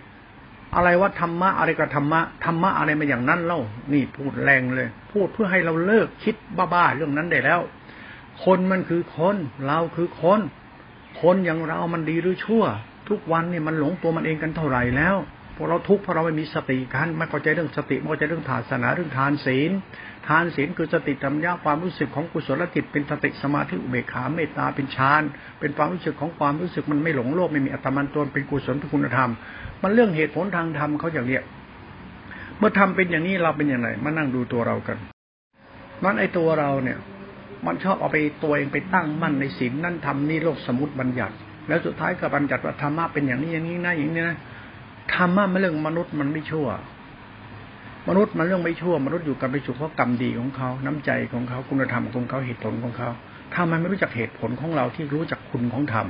อะไรว่าธรรมะอะไรกับธรรมะธรรมะอะไรมาอย่างนั้นเล่า นี่พูดแรงเลย พูดเพื่อให้เราเลิกคิดบ้าๆเรื่องนั้นได้แล้ว คนมันคือคนเราคือคน คนอย่างเรามันดีหรือชั่ว ทุกวันนี่มันหลงตัวมันเองกันเท่าไหร่แล้วพวกเราทุกข์เพราะเราไม่มีสติกันไม่เข้าใจเรื่องสติไม่เข้าใจเรื่องฐานศาสนาเรื่องทานศีลทานศีลคือสติธรรมญาความรู้สึกของกุศลจิตเป็นสติสมาธิอุเบกขาเมตตาเป็นฌานเป็นความรู้สึกของความรู้สึกมันไม่หลงโลกไม่มีอัตมันตัวเป็นกุศลเป็นคุณธรรม มันเรื่องเหตุผลทางธรรมเขาอย่างเนี้ยเมื่อทำเป็นอย่างนี้เราเป็นอย่างไรมานั่งดูตัวเรากันมันไอตัวเราเนี่ย มันชอบเอาไปตัวเองไปตั้งมั่นในศีลนั่นทำนี่โลกสมุติบัญญัติ แล้วสุดท้ายก็บัญญัติว่าธรรมะเป็นอย่างนี้อย่างนี้นะอย่างนี้นะธรรมะไม่เรื่องมนุษย์มันไม่ชั่ว มนุษย์มันเรื่องไม่ชั่ว มนุษย์อยู่กันไปสุขเพราะกรรมดีของเขาน้ำใจของเขาคุณธรรมของเขาเหตุผลของเขาถ้ามันไม่รู้จักเหตุผลของเราที่รู้จักคุณของธรรม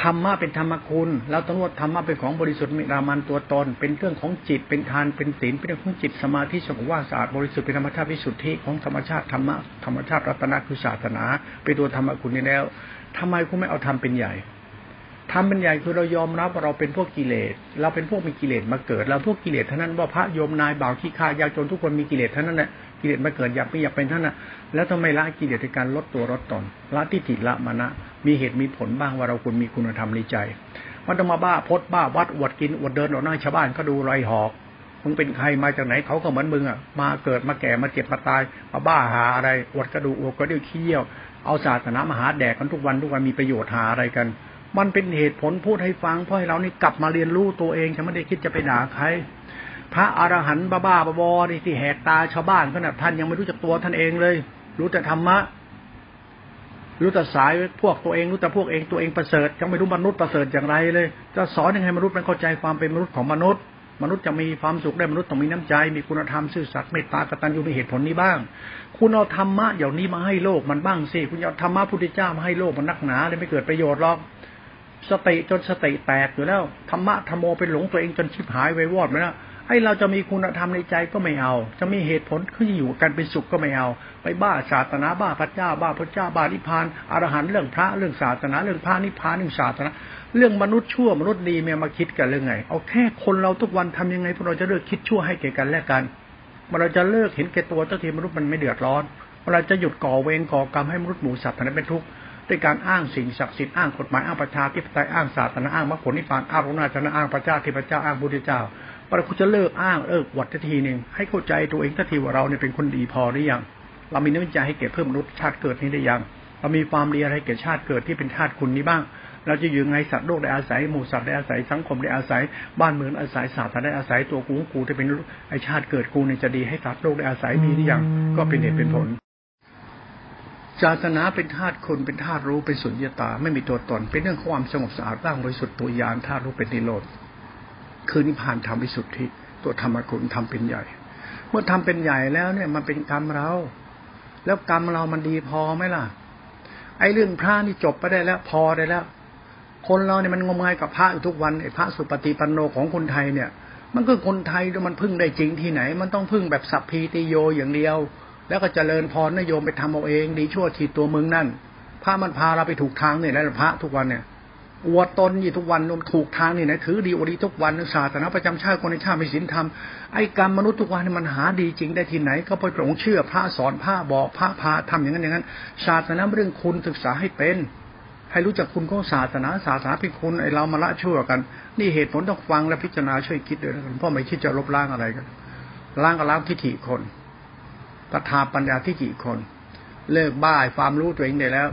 ธรรมะเป็นธรรมคุณเราต้องว่าธรรมะเป็นของบริสุทธิ์มีรามันตัวตน เป็นเรื่องของจิตเป็นทานเป็นศีลเป็นเรื่องของจิตสมาธิสงบว่าสะอาดบริสุทธิ์เป็นธรรมชาติวิสุทธิของธรรมชาติธรรมะธรรมชาติรัตนคือศาสนา เป็นตัวธรรมคุณนี้แล้วทำไมคุณไม่เอาธรรมเป็นใหญ่ทำเป็นใหญ่คือเรายอมรับว่าเราเป็นพวกกิเลส เราเป็นพวกมีกิเลสมาเกิด เราพวกกิเลสเท่านั้นว่าพระโยมนายบ่าวขี้ข้ายากจนทุกคนมีกิเลสเท่านั้นแหละ กิเลสมาเกิดอยากไม่อยากเป็นท่านน่ะแล้วทำไมละกิเลสในการลดตัวลดตนละทิฏฐิละมานะ มีเหตุมีผลบ้างว่าเราควรมีคุณธรรมในใจมันต้องมาบ้าพดบ้าวัดอวดกินอวดเดินออกหน้าชาวบ้านก็ดูไรหอกมึงเป็นใครมาจากไหนเขาก็เหมือนมึงอะมาเกิดมาแก่มาเจ็บมาตายมาบ้าหาอะไรอวดกระดูกอวดกระดูกขี้เยี่ยวเอาศาสนามาหาแดกกันทุกวันทุกวันมีประโยชน์หาอะไรกัน มันเป็นเหตุผลพูดให้ฟังเพื่อให้เรานี่กลับมาเรียนรู้ตัวเองฉันไม่ได้คิดจะไปด่าใคร พระอรหันต์บ้าๆบอๆนี่ที่แหกตาชาวบ้านขนาดท่านยังไม่รู้จักตัวท่านเองเลย รู้แต่ธรรมะ รู้แต่สายพวกตัวเองรู้แต่พวกเองตัวเองประเสริฐยังไม่รู้มนุษย์ประเสริฐอย่างไรเลย จะสอนยังไงมนุษย์มันเข้าใจความเป็นมนุษย์ของมนุษย์ มนุษย์จะมีความสุขได้มนุษย์ต้องมีน้ำใจ มีคุณธรรมซื่อสัตย์เมตตากตัญญูมีเหตุผลนี้บ้าง คุณเอาธรรมะอย่างนี้มาให้โลกมันบ้างสิคุณเอาธรรมะพุทธเจ้ามาให้โลกมันนักหนาเลยไม่เกิดประโยชน์หรอกสติจนสติแตกอยู่แล้วธรรมะธรรมโมเป็นหลงตัวเองจนชิบหายไววอดไปแล้ว ไอ้เราจะมีคุณธรรมในใจก็ไม่เอา จะมีเหตุผลขึ้นอยู่กันเป็นสุขก็ไม่เอา ไปบ้าศาสนาบ้าพระเจ้า บ้าพระเจ้าบ้านิพพานอรหันเรื่องพระเรื่องศาสนา เรื่องพระนิพพานเรื่องศาสนา เรื่องมนุษย์ชั่วมนุษย์ดีเมียมาคิดกันเรื่องไง เอาแค่คนเราทุกวันทำยังไงพวกเราจะเลิกคิดชั่วให้แก่กันและกันเราจะเลิกเห็นแก่ตัวตั้งทีมนุษย์มันไม่เดือดร้อนเราจะหยุดก่อเวรก่อกรรมให้มนุษย์หมูสัตว์นั้นเป็นทุกข์ด้วยการอ้างสิ่งศักดิ์สิทธิ์อ้างกฎหมายอ้างประชาธิปไตยอ้างศาสนาอ้างมรรคผลนิพพานอ้างระนาชนะอ้างพระเจ้าที่พระเจ้าอ้างพุทธเจ้า เราคุณจะเลิกอ้างเอิกวัดทีหนึ่งให้เข้าใจตัวเองทันทีว่าเราเนี่ยเป็นคนดีพอหรือยังเรามีน้ำใจให้เกิดเพิ่มมนุษย์ชาติเกิดนี้ได้ยังเรามีความดีอะไรเกิดชาติเกิดที่เป็นชาติคุณนี้บ้าง เราจะอยู่ไงสัตว์โลกได้อาศัยหมู่สัตว์ได้อาศัยสังคมได้อาศัย บ้านเมืองอาศัยศาสตร์ได้อาศัยตัวกูกูจะเป็นไอชาติเกิดกูเนี่ยจะดีให้สัตว์โลกได้อาศัยมีหรือยังก็เป็นเหตุเป็นผลศาสนาเป็นธาตุคนเป็นธาตุรู้เป็นสุญญตา ไม่มีตัวตน เป็นเรื่องความสงบสะอาดร่างบริสุทธิ์ตัวยานธาตุรู้เป็นนิโรธ คือนิพพานธรรมวิสุทธิ ตัวธรรมคุณทำเป็นใหญ่ เมื่อทำเป็นใหญ่แล้วเนี่ยมันเป็นกรรมเรา แล้วกรรมเรามันดีพอไหมล่ะ ไอ้เรื่องพระนี่จบไปได้แล้ว พอได้แล้ว คนเราเนี่ยมันงมงายกับพระอยู่ทุกวันไอ้พระสุปฏิปันโนของคนไทยเนี่ย มันก็คนไทยมันพึ่งได้จริงที่ไหน มันต้องพึ่งแบบสัพพีติโยอย่างเดียว แล้วก็เจริญพรนโยมไปทำเอาเอง ดีชั่วทีตัวมึงนั่นพระมันพาเราไปถูกทางเนี่ยแล้วพระทุกวันเนี่ย อวดตนอยู่ทุกวันนถูกทางนี่นะถือดีอวดดีทุกวันศาสนาประจำชาติคนในชาติมีศีลธรรมไอ้กรรมมนุษย์ทุกวันมันหาดีจริงได้ที่ไหน ก็ไปหลงเชื่อพระสอนพระบอกพระพาทำอย่างนั้นอย่างนั้น ศาสนาเรื่องคุณศึกษาให้เป็น ให้รู้จักคุณของศาสนาศาสนาเป็นคุณไอ้เรามาละชั่วกัน นี่เหตุผลต้องฟังและพิจารณาช่วยคิดด้วยนเพราะไม่คิดจะลบล้างอะไรกันล้างก็ล้างทิฏฐิคนตถาปัญญาที่กี่คน เลิกบ้าความรู้ตัวเองได้แล้ว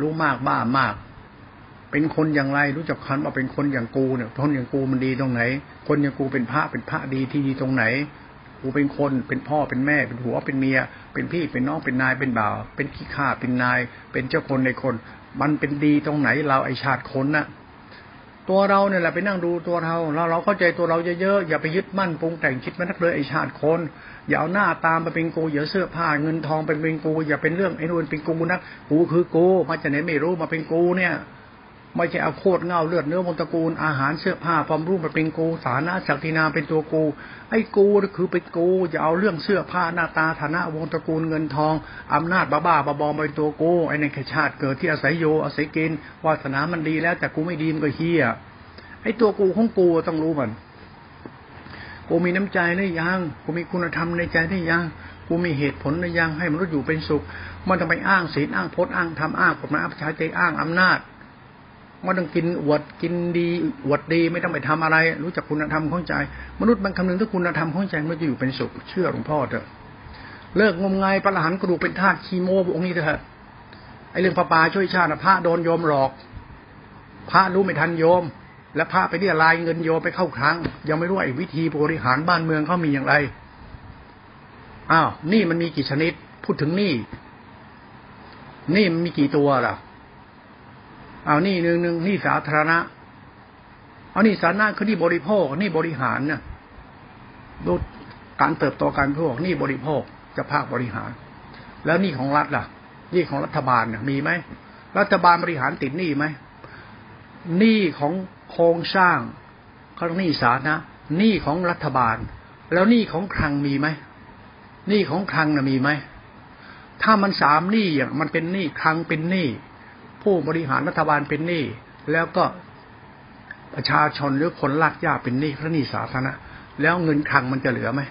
รู้มากบ้ามาก เป็นคนอย่างไรรู้จักคันว่าเป็นคนอย่างกูเนี่ยคนอย่างกูมันดีตรงไหน คนอย่างกูเป็นพระเป็นพระดีที่ดีตรงไหน กูเป็นคนเป็นพ่อเป็นแม่ เป็นหัวเป็นเมีย เป็นพี่เป็นน้องเป็นนายเป็นบ่าว เป็นขี้ข้าเป็นนาย เป็นเจ้าคนในคน มันเป็นดีตรงไหนเราไอชาติคนน่ะตัวเราเนี่ยแหละไปนั่งดูตัวเราเราเราเข้าใจตัวเราเยอะๆอย่าไปยึดมั่นปรุงแต่งคิดมันนักเลยไอชาติคนอย่าเอาหน้าตามไปเป็นกูอย่าเสื้อผ้าเงินทองไปเป็นกูอย่าเป็นเรื่องไอ้นู่นเป็นกูนักกูคือกูมาจากไหนไม่รู้มาเป็นกูเนี่ย ไม่ใช่เอาโคตรเงาเลือดเนื้อวงตระกูลอาหารเสื้อผ้าความรู้มาเป็นกูสานะศักดินาเป็นตัวกู ไอ้กูคือเป็นกูอย่าเอาเรื่องเสื้อผ้าหน้าตาฐานะวงตระกูลเงินทองอำนาจบ้าบ้าบอเป็นตัวกูไอ้ในชาติเกิดที่อาศัยโยอาศัยกินวาสนามันดีแล้วแต่กูไม่ดีมันก็เฮียไอ้ตัวกูของกูต้องรู้มันกูมีน้ำใจได้ยังกูมีคุณธรรมในใจได้ยังกูมีเหตุผลได้ยังให้มนุษย์อยู่เป็นสุข มันต้องไปอ้างศีลอ้างพจน์อ้างธรรมอ้างกฎหมายอ้างประชาธิปไตยอ้างอำนาจ มันต้องกินอวดกินดีอวดดีไม่ต้องไปทำอะไร รู้จักคุณธรรมของใจ มนุษย์มันคำนึงถึงคุณธรรมของใจมันจะอยู่เป็นสุขเชื่อหลวงพ่อเถอะเลิกงมงายประหารกระดูกเป็นธาตุคีโมองค์นี้เถอะไอเรื่องพระปาช่วยชาติพระโดนโยมหลอก พระรู้ไม่ทันโยม แล้วพระไปเรียรายเงินโยไปเข้าครั้ง ยังไม่รู้ไอ้วิธีบริหารบ้านเมืองเขามีอย่างไรอ้าวนี่มันมีกี่ชนิด พูดถึงนี่ นี่มันมีกี่ตัวล่ะ เอานี่หนึ่งหนึ่งนี่สาธารณะ เอานี่สาธารณะคือนี่บริโภค นี่บริหารเนี่ยดูการเติบโตการพวกนี่บริโภคจะภาคบริหาร แล้วนี่ของรัฐล่ะ นี่ของรัฐบาลมีไหมรัฐบาลบริหารติดหนี้ไหมหนี้ของโครงสร้างเขาหนี้สาธารณะหนี้ของรัฐบาล แล้วหนี้ของคลังมีไหมหนี้ของคลังนะมีไหมถ้ามันสามหนี้อย่างมันเป็นหนี้คลังเป็นหนี้ ผู้บริหารรัฐบาลเป็นหนี้แล้วก็ประชาชนหรือคนลากยาเป็นหนี้พระหนี้สาธารณะแล้วเงินคลังมันจะเหลือไหม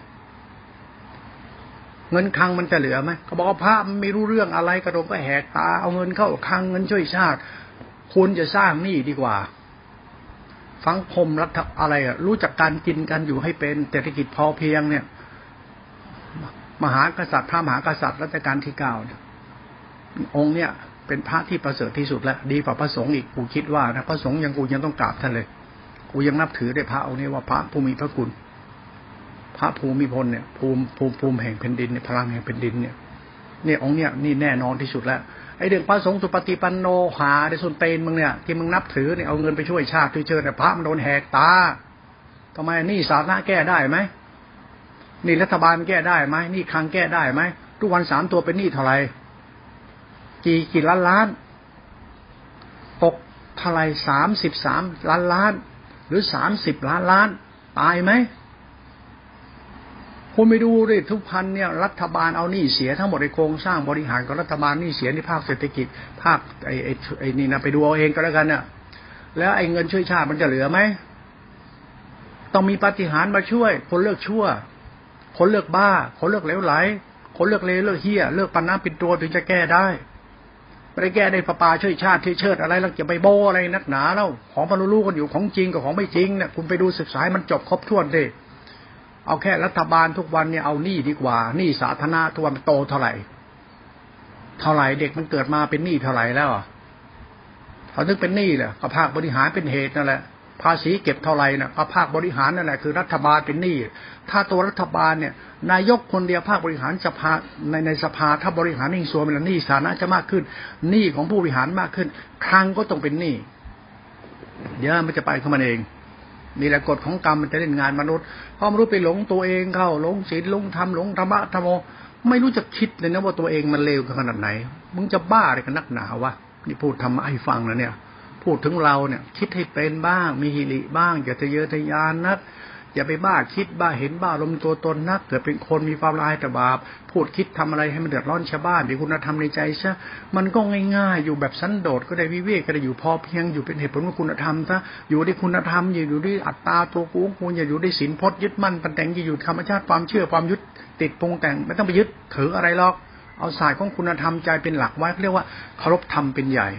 เงินคลังมันจะเหลือไหมเขาบอกว่าพระมันไม่รู้เรื่องอะไรกระโดงก็แหกตาเอาเงินเข้าคลังเงินช่วยชาติคุณจะสร้างหนี้ดีกว่าสังคมรัฐอะไรอะรู้จักการกินกันอยู่ให้เป็นเศรษฐกิจพอเพียงเนี่ย มหากษัตริย์พระมหากษัตริย์รัชกาลที่เก้าองค์เนี่ย เป็นพระที่ประเสริฐที่สุดแล้วดีกว่าพระสงฆ์อีกกูคิดว่านะพระสงฆ์ยังกูยังต้องกราบท่านเลยกูยังนับถือได้พระองค์นี้ว่าพระผู้มีพระคุณ พระภูมิพลเนี่ยภูมิภูมิภูมิแห่งแผ่นดินเนี่ยพลังแห่งแผ่นดินเนี่ยเนี่ยองค์เนี่ยนี่แน่นอนที่สุดแล้วไอเรื่องพระสงฆ์สุปฏิปันโนหาในส่วนเตนมึงเนี่ยที่มึงนับถือเนี่ยเอาเงินไปช่วยชาติช่วยเชิญแต่พระมันโดนแหกตาทำไมนี่สาธารณะแก้ได้ไหมนี่รัฐบาลแก้ได้ไหมนี่คังแก้ได้ไหมทุกวันสามตัวเป็นหนี้เท่าไหร่ กี่กี่ล้านล้าน ตกเท่าไรสามสิบสามล้านล้าน หรือสามสิบล้านล้าน ตายไหมคุณไปดูดิทุกพันเนี่ยรัฐบาลเอาหนี้เสียทั้งหมดในโครงสร้างบริหารของรัฐบาลหนี้เสียในภาคเศรษฐกิจ ภาคไอ้ไอ้ไอ้นี่นะไปดูเอาเองก็แล้วกันเนี่ยแล้วไอ้เงินช่วยชาติมันจะเหลือไหมต้องมีปฏิหารมาช่วย คนเลิกชั่ว คนเลิกบ้า คนเลิกเหลวไหล คนเลิกเลวเลิกเฮี้ย เลิกปันน้ำปิดตัวถึงจะแก้ได้ ไม่ได้แก้ได้ประปาช่วยชาติช่วยเชิดอะไรแล้วจะไปโบอะไรนักหนาแล้วของมันรู้กันอยู่ของจริงกับของไม่จริงเนี่ยคุณไปดูศึกษามันจบครบถ้วนเลยเอาแค่รัฐบาลทุกวันเนี่ยเอาหนี้ดีกว่าหนี้สาธารณะทุกวันโตเท่าไหร่ เท่าไหร่เด็กมันเกิดมาเป็นหนี้เท่าไหร่แล้วเขาถึงเป็นหนี้แหละก็ภาคบริหารเป็นเหตุนั่นแหละ ภาษีเก็บเท่าไหร่นะก็ภาคบริหารนั่นแหละคือรัฐบาลเป็นหนี้ถ้าตัวรัฐบาลเนี่ย นายกคนเดียวภาคบริหารสภาในในสภาถ้าบริหารนิ่งส่วนมันหนี้ฐานะจะมากขึ้นหนี้ของผู้บริหารมากขึ้นครั้งก็ต้องเป็นหนี้เดี๋ยวมันจะไปเข้ามันเองนี่แหละกฎของกรรมมันจะเล่นงานมนุษย์พอมนุษย์ไปหลงตัวเองเข้าหลงศีลหลงธรรมหลงธรรมะธรรมโมไม่รู้จะคิดเลยนะว่าตัวเองมันเลวขนาดไหน มึงจะบ้าอะไรกันนักหนาวะนี่พูดทำให้ฟังนะเนี่ย พูดถึงเราเนี่ย คิดให้เป็นบ้าง มีหิริบ้างอย่าทะเยอทะยานนักอย่าไปบ้าคิดบ้าเห็นบ้าลมตัวตนนักเกิดเป็นคนมีความลายแต่บาป พูดคิดทำอะไรให้มันเดือดร้อนชาวบ้านมีคุณธรรมในใจใช่มันก็ง่ายๆ อยู่แบบสันโดษก็ได้วิเวกก็ได้อยู่พอเพียงอยู่เป็นเหตุผลของคุณธรรมซะอยู่ด้วยคุณธรรมอยู่ด้วยอัตตาตัวกูกูอย่าอยู่ด้วยศีลพจน์ยึดมั่นปันแต่งอย่าอยู่ธรรมชาติความเชื่อความยึดติดปรุงแต่งไม่ต้องไปยึดถืออะไรหรอกเอาสายของคุณธรรมใจเป็นหลักไว้เรียกว่าเคารพธรรมเป็นใหญ่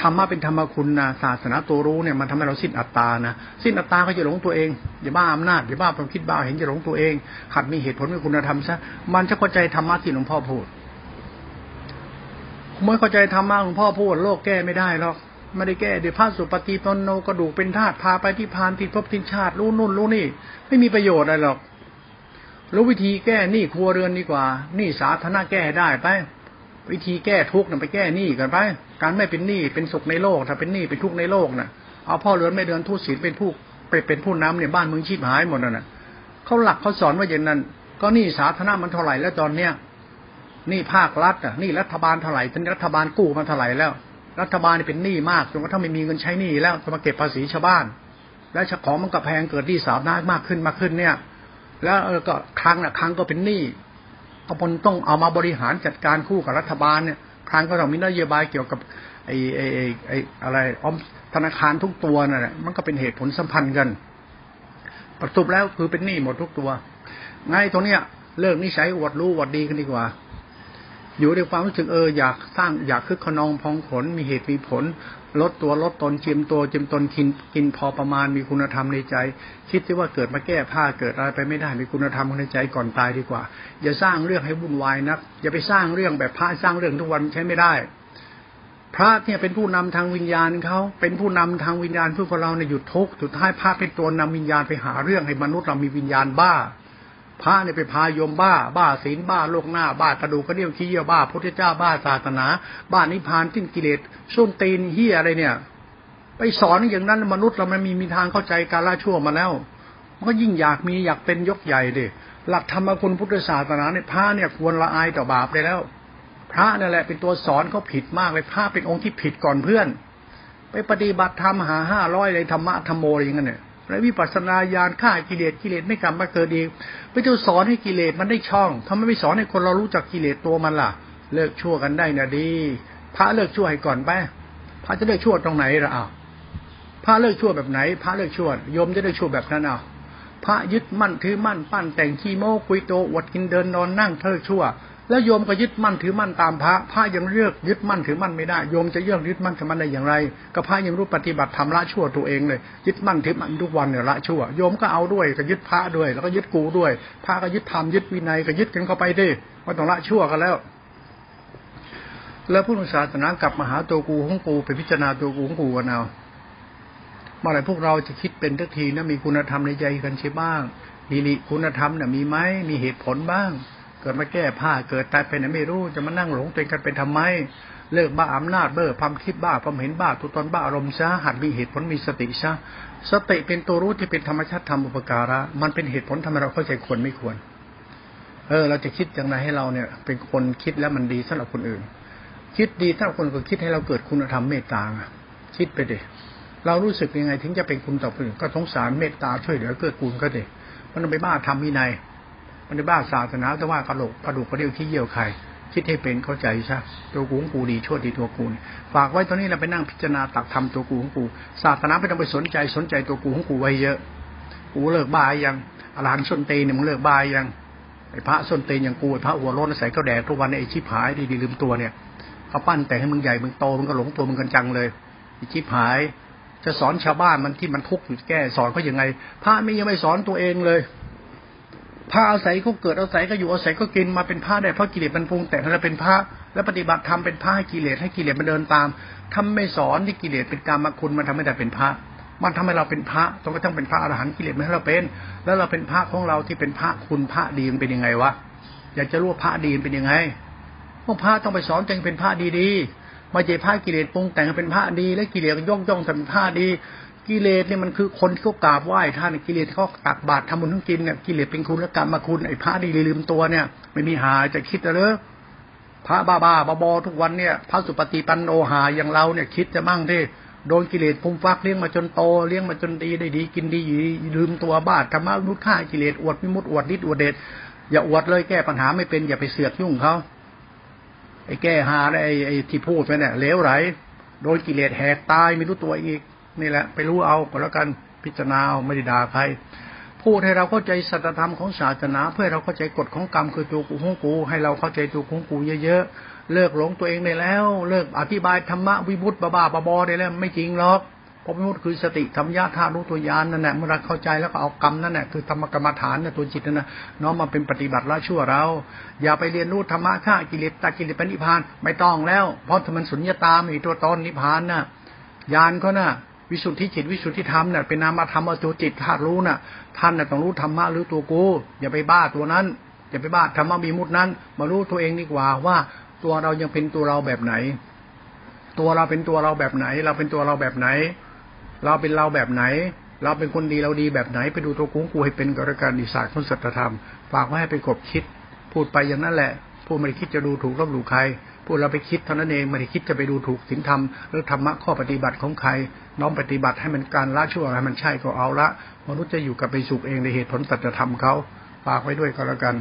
ธรรมะเป็นธรรมคุณนะศาสนาตัวรู้เนี่ยมันทำให้เราสิ้นอัตตานะสิ้นอัตตาก็จะหลงตัวเองอย่าบ้าอำนาจอย่าบ้าความคิดบ้าเห็นจะหลงตัวเอง หัดมีเหตุผลมีคุณธรรมซะมันจะเข้าใจธรรมะที่หลวงพ่อพูดเมื่อเข้าใจธรรมะหลวงพ่อพูดโลกแก้ไม่ได้หรอกไม่ได้แก้เดี๋ยวพระสุปฏิปนโนกระดูกเป็นธาตุพาไปที่พานที่พบทินชาติรู้นู่นรู้นี่ ไม่มีประโยชน์อะไรหรอกรู้วิธีแก้นี้ครัวเรือนดีกว่า นี้สาธารณะแก้ได้ไป วิธีแก้ทุกข์นไปแก้หนี้กันไป การไม่เป็นหนี้เป็นสุขในโลก ถ้าเป็นหนี้เป็นทุกข์ในโลกน่ะ เอาพ่อเรือนไม่เดือนทุศีลเป็นผู้ไปเป็นผู้นำเนี่ยบ้านเมืองชีพหายหมดน่ะเขาหลักเขาสอนว่าอย่างนั้น ก็หนี้สาธารณะมันเท่าไหร่แล้วตอนเนี้ยหนี้ภาครัฐอะหนี้รัฐบาลเท่าไหร่ตอนนี้รัฐบาลกู้มาเท่าไหร่แล้ว รัฐบาลเป็นหนี้มากจนกระทั่งไม่มีเงินใช้หนี้แล้วจะมาเก็บภาษีชาวบ้าน แล้วของมันก็แพงเกิดที่สาธารณะมากขึ้นมากขึ้นเนี่ย แล้วก็ครั้งน่ะครั้งก็เป็นหนี้ ก็มันต้องเอามาบริหารจัดการคู่กับรัฐบาลเนี่ยครั้งก็ต้องมีนโยบายเกี่ยวกับไอ้ไอ้ไอ้อะไรออมธนาคารทุกตัวนั่นแหละมันก็เป็นเหตุผลสัมพันธ์กันประสบแล้วคือเป็นหนี้หมดทุกตัวไงตรงเนี้ยเลิกนิสัยอวดรู้อวดดีกันดีกว่า อยู่ในความรู้สึกเอออยากสร้างอยากคึกขนองพองขนมีเหตุมีผล ลดตัวลดตนจียมตัวจียมตนกินกินพอประมาณมีคุณธรรมในใจ คิดที่ว่าเกิดมาแก้ผ้าเกิดอะไรไปไม่ได้มีคุณธรรมในใจก่อนตายดีกว่า อย่าสร้างเรื่องให้วุ่นวายนัก อย่าไปสร้างเรื่องแบบพระสร้างเรื่องทุกวันใช้ไม่ได้ พระเนี่ยเป็นผู้นำทางวิญญาณเขาเป็นผู้นำทางวิญญาณเพื่อเราในหยุดทุกข์สุดท้ายพระเป็นตัวนำวิญญาณไปหาเรื่องให้มนุษย์เรามีวิญญาณบ้า พระเนี่ยไปพายมบ้า บ้าศีลบ้าโลกหน้า บ้ากระดูกกระเดี่ยวขี้เยี่ยวบ้าพุทธเจ้าบ้าศาสนา บ้านิพพานทิ้งกิเลสส้นตีนเฮียอะไรเนี่ย ไปสอนอย่างนั้นมนุษย์เรามันมีมีทางเข้าใจการละชั่วมาแล้ว มันก็ยิ่งอยากมีอยากเป็นยกใหญ่ดิหลักธรรมคุณพุทธศาสนาเนี่ยพระเนี่ยควรละอายต่อบาปเลยแล้ว พระนั่นแหละเป็นตัวสอนเขาผิดมากเลยพระเป็นองค์ที่ผิดก่อนเพื่อน ไปปฏิบัติธรรมหาห้าร้อยเลยธรรมะธรรมโมอย่างเงี้ย และวิปัสสนาญาณฆ่ากิเลสกิเลสไม่กลับมาเกิดอีกไปจะสอนให้กิเลสมันได้ช่องทำไมไม่สอนให้คนเรารู้จักกิเลสตัวมันล่ะ เลิกชั่วกันได้นะดีพระเลิกชั่วให้ก่อนไปพระจะเลิกชั่วตรงไหนล่ะอ้าวพระเลิกชั่วแบบไหน พระเลิกชั่วโยมจะเลิกชั่วแบบนั้นอ้าวพระยึดมั่นถือมั่นปั้นแต่งขี้โม้คุยโตอวดกินเดินนอนนั่งเลิกชั่ว แล้วโยมก็ยึดมั่นถือมั่นตามพระ พระยังเลือกยึดมั่นถือมั่นไม่ได้ โยมจะเลือกยึดมั่นถือมั่นได้อย่างไร ก็พระยังรู้ปฏิบัติทำละชั่วตัวเองเลย ยึดมั่นถือมั่นทุกวันเนี่ยละชั่ว โยมก็เอาด้วยก็ยึดพระด้วย แล้วก็ยึดกูด้วย พระก็ยึดธรรมยึดวินัยก็ยึดกันเข้าไปดิว่าต้องละชั่วกันแล้ว แล้วผู้ศาสนากลับมาหาตัวกูของกูไปพิจารณาตัวกูของกูกันเอาเมื่อไรพวกเราจะคิดเป็นทักทีนะมีคุณธรรมในใจกันใช่บ้างมีนิคุณธรรมเนี่ยมีไหมมีเหตุผลบ้าง เกิดมาแก้ผ้าเกิดตายไปไหนไม่รู้จะมานั่งหลงตัวเองกันเป็นทำไม เลิกบ้าอำนาจเบ้อความคิดบ้าความเห็นบ้าตัวตนบ้าอารมณ์ซะหัดมีเหตุผลมีสติซะสติเป็นตัวรู้ที่เป็นธรรมชาติธรรมอุปการะ มันเป็นเหตุผลทำให้เราเข้าใจควรไม่ควร เออ เราจะคิดอย่างไรให้เราเนี่ย เป็นคนคิดแล้วมันดีสำหรับคนอื่น คิดดีถ้าคนก็คิดให้เราเกิดคุณธรรมเมตตาคิดไปเด็เรารู้สึกยังไงถึงจะเป็นคุณต่อคนอื่นก็สงสารเมตตาช่วยเหลือเกื้อกูลก็เด็มันไปบ้าทำวินัย มันในบ้าศาสนาแต่ว่ากระโหลกกระดูกกระเดี่ยวที่เยี่ยวใครคิดให้เป็นเข้าใจซะตัวกูของกูดีชั่วดีตัวกูฝากไว้ตอนนี้เราไปนั่งพิจารณาตักทำตัวกูของกูศาสนาไม่ต้องไปสนใจสนใจตัวกูของกูไว้เยอะกูเลิกบ้ายังอรหันต์ส้นเตนเนี่ยมึงเลิกบ้ายังไอ้พระส้นเตนอย่างกูไอ้พระหัวโล้นใส่ก็แดดทุกวันไอ้ชิบหายดีดีลืมตัวเนี่ยเขาปั้นแต่ให้มึงใหญ่มึงโตมึงก็หลงตัวมึงกันจังเลยไอ้ชิบหาย จะสอนชาวบ้านมันที่มันทุกข์อยู่แก้สอนเขาอย่างไง พระไม่ยังไม่สอนตัวเองเลย พระอาศัยก็เกิดอาศัยก็อยู่อาศัยก็กินมาเป็นพระได้เพราะกิเลสมันปรุงแต่งให้เราเป็นพระแล้วปฏิบัติธรรมเป็นพระให้กิเลสให้กิเลสมันเดินตามทำไม่สอนที่กิเลสเป็นกรรมคุณมันทำให้เราเป็นพระมันทำให้เราเป็นพระต้องก็ต้องเป็นพระอรหันต์กิเลสไม่ให้เราเป็น แล้วเราเป็นพระของเราที่เป็นพระคุณพระดีมันเป็นยังไงวะอยากจะรู้ว่าพระดีเป็นยังไงพวกพระต้องไปสอนจึงเป็นพระดีๆมาเจพระกิเลสปรุงแต่งเป็นพระดี และกิเลสย่องย่องทำเป็นพระดี กิเลสเนี่ยมันคือคนที่เขากราบไหว้ท่านกิเลสเขาตักบาตรทำบุญทั้งกินเนี่ยกิเลสเป็นคุณและกรรมมาคุณไอ้พระดีลืมตัวเนี่ย ไม่มีหายจะคิดเลยพระบ้าบ้าบอทุกวันเนี่ยพระสุปฏิปันโนหาอย่างเราเนี่ยคิดจะมั่งที่โดนกิเลสพุ่มฟักเลี้ยงมาจนโตเลี้ยงมาจนดีได้ดี กินดีอยู่ลืมตัวบ้าธรรมะนุฆ่ากิเลสอวดมิมุดอวดนิดอวดเดชอย่าอวดเลยแก้ปัญหาไม่เป็นอย่าไปเสือกยุ่งเขาไอ้แก้หาไอ้ไอ้ที่พูดไปเนี่ยเลวไหลโดนกิเลสแหกตายไม่รู้ตัวอีก นี่แหละ ไปรู้เอาก็แล้วกันพิจารณาเอาไม่ได้ด่าใครพูดให้เราเข้าใจสัจธรรมของศาสนา เพื่อเราเข้าใจกฎของกรรมคือตัวกูของกู ให้เราเข้าใจตัวของกูเยอะๆเลิกหลงตัวเองได้แล้ว เลิกอธิบายธรรมะวิบุตบ้าๆบอๆได้แล้วไม่จริงหรอกพราะวิมุตคือสติธรรมญาธารู้ตัวยานนั่นแหละเมื่อเราเข้าใจแล้วก็เอากรรมนั่นแหละคือธรรมกรรมฐานน่ะตัวจิตนั่นนะน้อมมาเป็นปฏิบัติละชั่วเรา อย่าไปเรียนรู้ธรรมะฆ่ากิเลสตากิเลสเป็นนิพพานไม่ต้องแล้ว เพราะมันสุญญตามีตัวตนนิพพานน่ะยานเขาน่ะ วิสุทธิจิตวิสุทธิธรรมเนี่ยเป็นนามธรรมาตัวจิตธาตุรู้น่ะท่านน่ะต้องรู้ธรรมะหรือตัวกูอย่าไปบ้าตัวนั้น อย่าไปบ้าธรรมะมีมุดนั้น มารู้ตัวเองดีกว่าว่าตัวเรายังเป็นตัวเราแบบไหน ตัวเราเป็นตัวเราแบบไหน เราเป็นตัวเราแบบไหน เราเป็นเราแบบไหน เราเป็นคนดีเราดีแบบไหน ไปดูตัวกูกูให้เป็นกระการดีศาสตร์ของสัจธรรม ฝากไว้ให้ไปกบคิด พูดไปอย่างนั้นแหละพูดไม่คิดจะดูถูกลบหลู่ใคร พวกเราไปคิดเท่านั้นเองไม่ได้คิดจะไปดูถูกศีลธรรมหรือธรรมะข้อปฏิบัติของใคร น้อมปฏิบัติให้มันการละชั่วให้มันใช่ก็เอาละมนุษย์จะอยู่กับไปสุขเองในเหตุผลสัจธรรมเขาฝากไว้ด้วยก็แล้วกัน